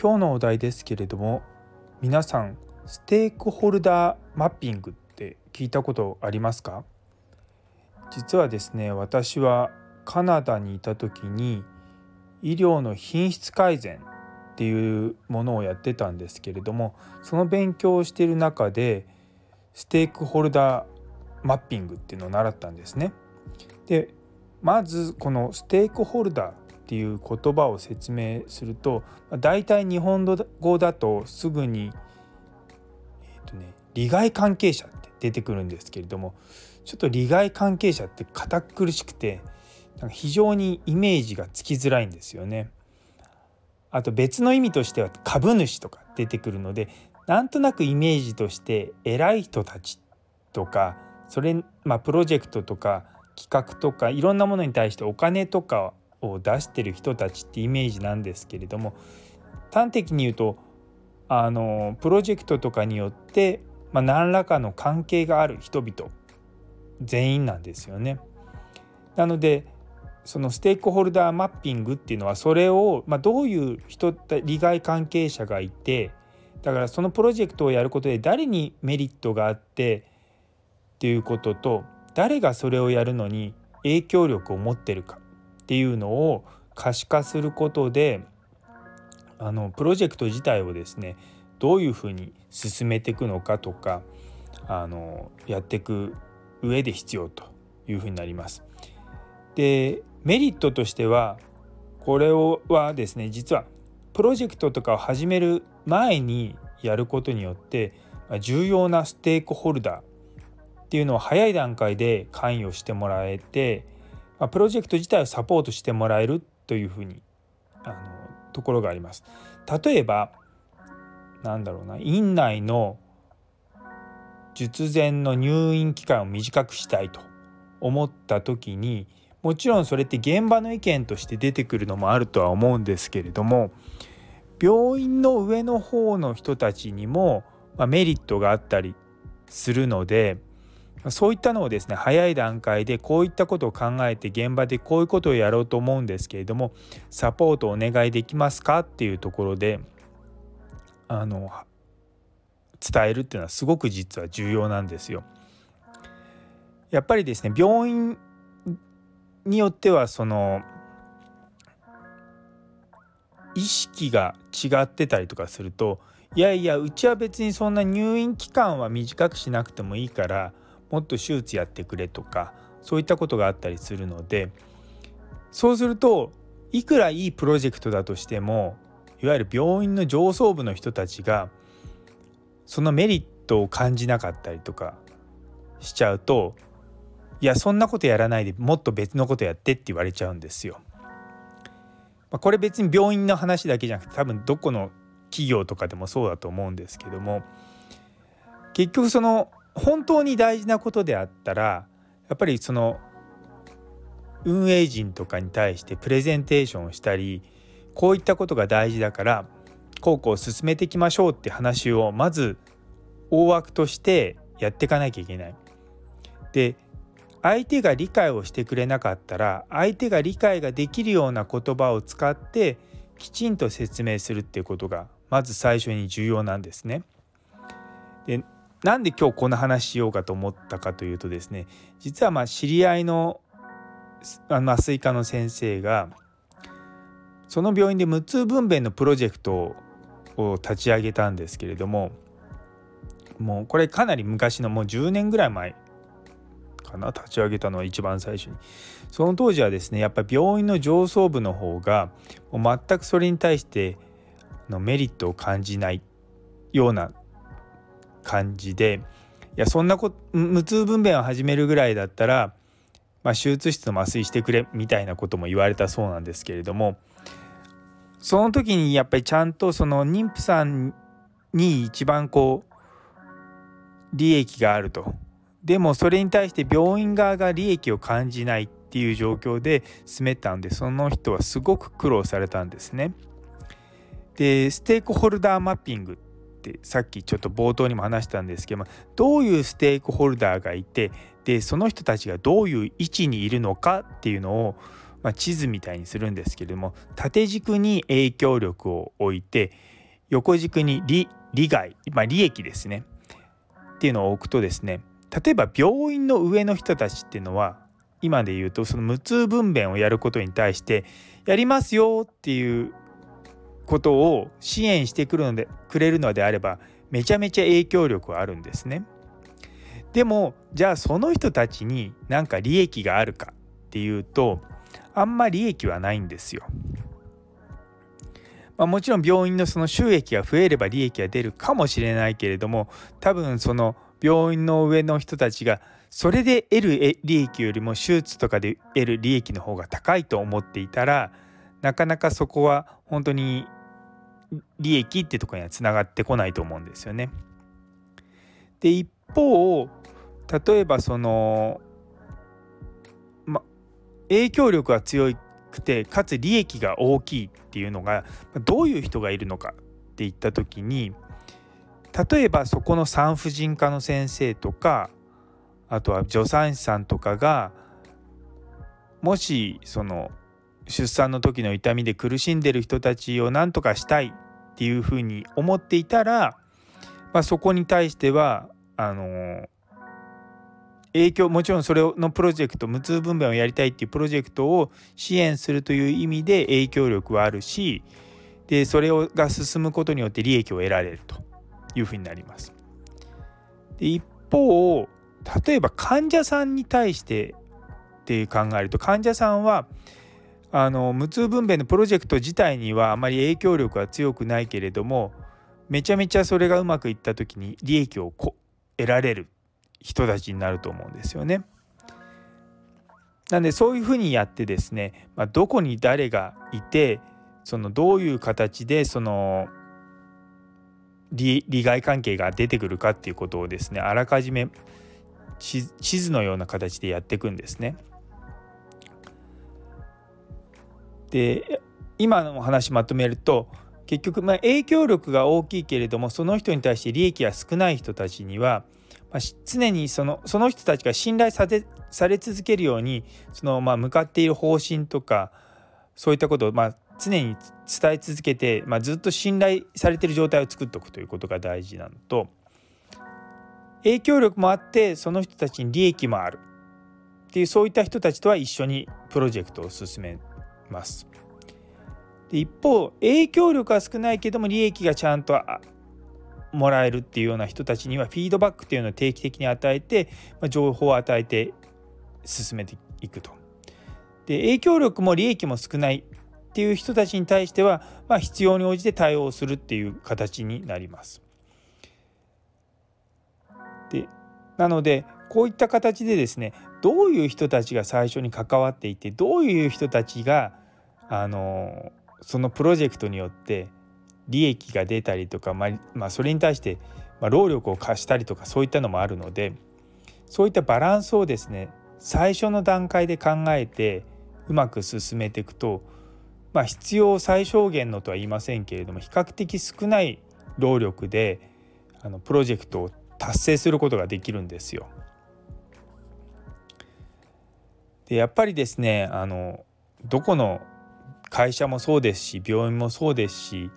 今日のお題ですけれども皆さんステークホルダーマッピングって聞いたことありますか？実はですね私はカナダにいた時に医療の品質改善っていうものをやってたんですけれどもその勉強をしている中でステークホルダーマッピングっていうのを習ったんですね。でまずこのステークホルダーっていう言葉を説明すると大体日本語だとすぐに、えーとね、利害関係者って出てくるんですけれどもちょっと利害関係者って堅苦しくてなんか非常にイメージがつきづらいんですよね。あと別の意味としては株主とか出てくるのでなんとなくイメージとして偉い人たちとかそれまあプロジェクトとか企画とかいろんなものに対してお金とかを出してる人たちってイメージなんですけれども端的に言うとあのプロジェクトとかによって、まあ、何らかの関係がある人々全員なんですよね。なのでそのステークホルダーマッピングっていうのはそれを、まあ、どういう人利害関係者がいてだからそのプロジェクトをやることで誰にメリットがあってっていうことと誰がそれをやるのに影響力を持ってるかっていうのを可視化することであのプロジェクト自体をですねどういうふうに進めていくのかとかあのやっていく上で必要というふうになります。でメリットとしてはこれをはですね実はプロジェクトとかを始める前にやることによって重要なステークホルダーっていうのを早い段階で関与してもらえてまプロジェクト自体をサポートしてもらえるというふうにあのところがあります。例えばなんだろうな院内の術前の入院期間を短くしたいと思った時にもちろんそれって現場の意見として出てくるのもあるとは思うんですけれども病院の上の方の人たちにもまメリットがあったりするのでそういったのをですね早い段階でこういったことを考えて現場でこういうことをやろうと思うんですけれどもサポートお願いできますかっていうところであの伝えるっていうのはすごく実は重要なんですよ。やっぱりですね病院によってはその意識が違ってたりとかするといやいやうちは別にそんな入院期間は短くしなくてもいいからもっと手術やってくれとかそういったことがあったりするのでそうするといくらいいプロジェクトだとしてもいわゆる病院の上層部の人たちがそのメリットを感じなかったりとかしちゃうといやそんなことやらないでもっと別のことやってって言われちゃうんですよ。まあ、これ別に病院の話だけじゃなくて多分どこの企業とかでもそうだと思うんですけども結局その本当に大事なことであったらやっぱりその運営陣とかに対してプレゼンテーションをしたりこういったことが大事だからこうこう進めていきましょうって話をまず大枠としてやっていかなきゃいけない。で相手が理解をしてくれなかったら相手が理解ができるような言葉を使ってきちんと説明するっていうことがまず最初に重要なんですね。でなんで今日この話しようかと思ったかというとですね実はまあ知り合いの麻酔科の先生がその病院で無痛分娩のプロジェクトを立ち上げたんですけれどももうこれかなり昔のもう10年ぐらい前かな立ち上げたのは一番最初に。その当時はですねやっぱ病院の上層部の方がもう全くそれに対してのメリットを感じないような感じでいやそんなこ無痛分娩を始めるぐらいだったら、まあ、手術室の麻酔してくれみたいなことも言われたそうなんですけれどもその時にやっぱりちゃんとその妊婦さんに一番こう利益があるとでもそれに対して病院側が利益を感じないっていう状況で進めたんでその人はすごく苦労されたんですね。でステークホルダーマッピングってさっきちょっと冒頭にも話したんですけどもどういうステークホルダーがいてでその人たちがどういう位置にいるのかっていうのを、まあ、地図みたいにするんですけれども縦軸に影響力を置いて横軸に利利害、まあ、利益ですね。っていうのを置くとですね例えば病院の上の人たちっていうのは今で言うとその無痛分娩をやることに対してやりますよっていうことを支援してくるのでくれるのであればめちゃめちゃ影響力はあるんですね。でもじゃあその人たちに何か利益があるかっていうとあんま利益はないんですよ。まあ、もちろん病院のその収益が増えれば利益が出るかもしれないけれども多分その病院の上の人たちがそれで得る利益よりも手術とかで得る利益の方が高いと思っていたらなかなかそこは本当に利益ってとこにはつながってこないと思うんですよね。で一方例えばその、ま、影響力が強くてかつ利益が大きいっていうのがどういう人がいるのかっていった時に例えばそこの産婦人科の先生とかあとは助産師さんとかがもしその出産の時の痛みで苦しんでる人たちを何とかしたいっていうふうに思っていたら、まあ、そこに対してはあの影響もちろんそれのプロジェクト無痛分娩をやりたいっていうプロジェクトを支援するという意味で影響力はあるしでそれをが進むことによって利益を得られるというふうになります。で一方例えば患者さんに対してっていう考えると患者さんはあの無痛分娩のプロジェクト自体にはあまり影響力は強くないけれどもめちゃめちゃそれがうまくいった時に利益を得られる人たちになると思うんですよね。なんでそういうふうにやってですね、まあ、どこに誰がいてそのどういう形でその利害関係が出てくるかっていうことをですねあらかじめ地図のような形でやっていくんですね。で今のお話まとめると結局まあ影響力が大きいけれどもその人に対して利益が少ない人たちには、まあ、常にそのその人たちが信頼されされ続けるようにそのまあ向かっている方針とかそういったことをまあ常に伝え続けて、まあ、ずっと信頼されてる状態を作っておくということが大事なのと影響力もあってその人たちに利益もあるっていうそういった人たちとは一緒にプロジェクトを進めます。で一方影響力は少ないけども利益がちゃんともらえるっていうような人たちにはフィードバックっていうのを定期的に与えて、ま、情報を与えて進めていくと。で影響力も利益も少ないっていう人たちに対しては、ま、必要に応じて対応するっていう形になります。でなのでこういった形でですねどういう人たちが最初に関わっていてどういう人たちがあのそのプロジェクトによって利益が出たりとか、まあ、まあ、それに対して、ま労力を貸したりとかそういったのもあるのでそういったバランスをですね最初の段階で考えてうまく進めていくとまあ、必要最小限のとは言いませんけれども比較的少ない労力であのプロジェクトを達成することができるんですよ。でやっぱりですねあのどこの会社もそうですし病院もそうですし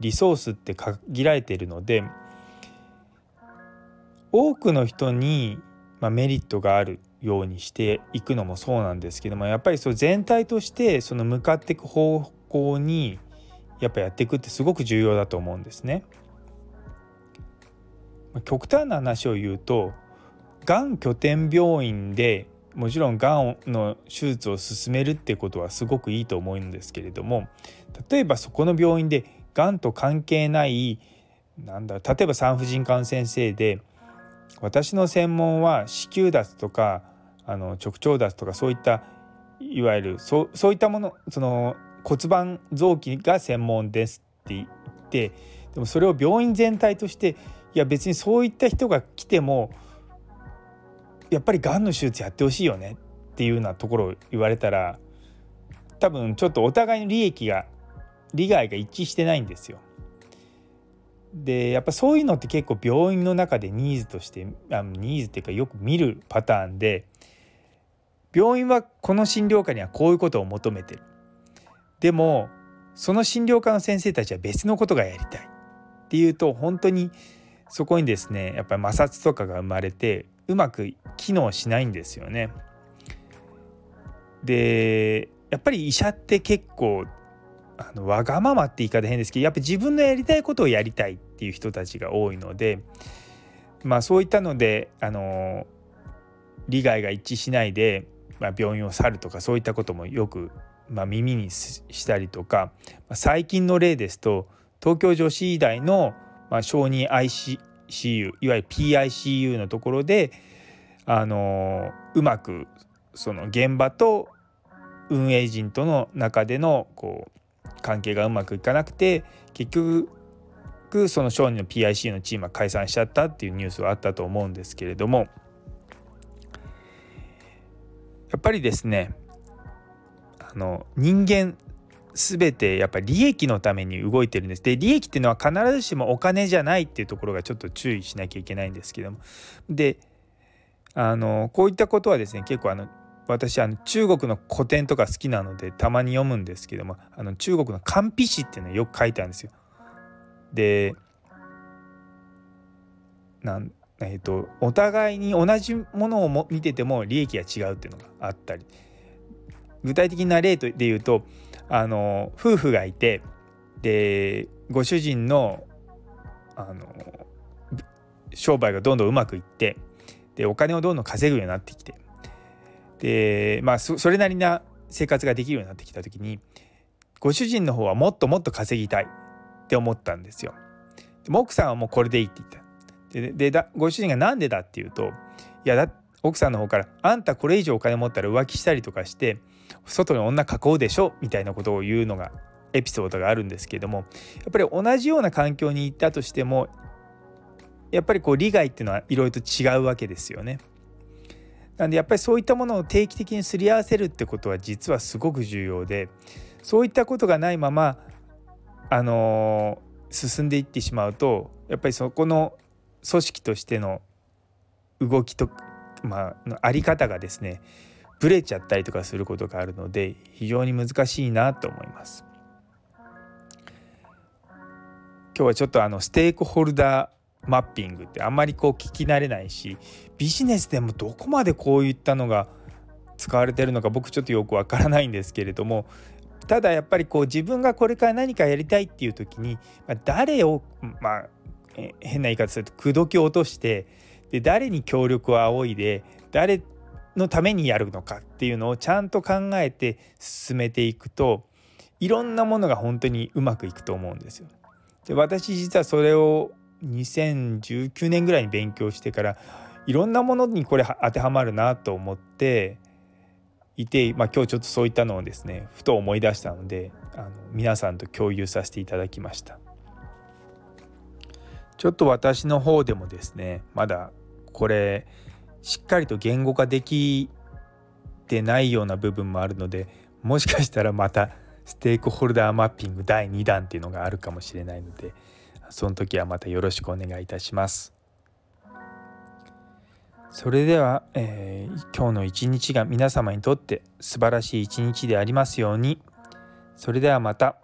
リソースって限られているので多くの人に、まあ、メリットがあるようにしていくのもそうなんですけどもやっぱりそ全体としてその向かっていく方向にやっぱやっていくってすごく重要だと思うんですね。極端な話を言うとがん拠点病院でもちろんがんの手術を進めるってことはすごくいいと思うんですけれども例えばそこの病院でがんと関係ないなんだ例えば産婦人科の先生で私の専門は子宮脱とかあの直腸脱とかそういったいわゆるそそういったものその骨盤臓器が専門ですって言ってでもそれを病院全体としていや別にそういった人が来てもやっぱりがんの手術やってほしいよねっていうようなところを言われたら多分ちょっとお互いの利益が利害が一致してないんですよ。でやっぱそういうのって結構病院の中でニーズとしてあのニーズっていうかよく見るパターンで病院はこの診療科にはこういうことを求めてる。でもその診療科の先生たちは別のことがやりたいっていうと本当にそこにですねやっぱり摩擦とかが生まれてうまく機能しないんですよね。でやっぱり医者って結構あのわがままって言い方変ですけどやっぱ自分のやりたいことをやりたいっていう人たちが多いのでまあそういったのであの利害が一致しないで、まあ、病院を去るとかそういったこともよく、まあ、耳にしたりとか、最近の例ですと東京女子医大の、まあ、小児 ICU いわゆる PICU のところであのうまくその現場と運営陣との中でのこう関係がうまくいかなくて結局その小児の PICU のチームは解散しちゃったっていうニュースはあったと思うんですけれどもやっぱりですねあの人間全てやっぱり利益のために動いてるんです。で利益っていうのは必ずしもお金じゃないっていうところがちょっと注意しなきゃいけないんですけどもであのこういったことはですね結構あの私あの中国の古典とか好きなのでたまに読むんですけどもあの中国の漢筆詩っていうのよく書いてあるんですよ。でなんえーと、お互いに同じものをも見てても利益が違うっていうのがあったり具体的な例で言うとあの夫婦がいてでご主人のあの商売がどんどんうまくいってでお金をどんどん稼ぐようになってきてでまあそれなりな生活ができるようになってきた時にご主人の方はもっともっと稼ぎたいって思ったんですよ。で奥さんはもうこれでいいって言った。ででだご主人が何でだっていうといやだ奥さんの方から「あんたこれ以上お金持ったら浮気したりとかして外に女囲うでしょ」みたいなことを言うのがエピソードがあるんですけどもやっぱり同じような環境に行ったとしてもやっぱりこう利害っていうのはいろいろと違うわけですよね。なんでやっぱりそういったものを定期的にすり合わせるってことは実はすごく重要でそういったことがないままあのー、進んでいってしまうとやっぱりそこの組織としての動きとまああり方がですねブレちゃったりとかすることがあるので非常に難しいなと思います。今日はちょっとあのステークホルダーマッピングってあんまりこう聞き慣れないしビジネスでもどこまでこういったのが使われてるのか僕ちょっとよくわからないんですけれどもただやっぱりこう自分がこれから何かやりたいっていう時に、ま誰をまあ変な言い方すると口説き落としてで誰に協力を仰いで誰のためにやるのかっていうのをちゃんと考えて進めていくといろんなものが本当にうまくいくと思うんですよ。で私実はそれを2019年ぐらいに勉強してからいろんなものにこれ当てはまるなと思っていて、まあ、今日ちょっとそういったのをですねふと思い出したのであの皆さんと共有させていただきましたちょっと私の方でもですねまだこれしっかりと言語化できてないような部分もあるのでもしかしたらまたステークホルダーマッピング第2弾っていうのがあるかもしれないのでその時はまたよろしくお願いいたします。それでは、えー、今日の一日が皆様にとって素晴らしい一日でありますように。それではまた。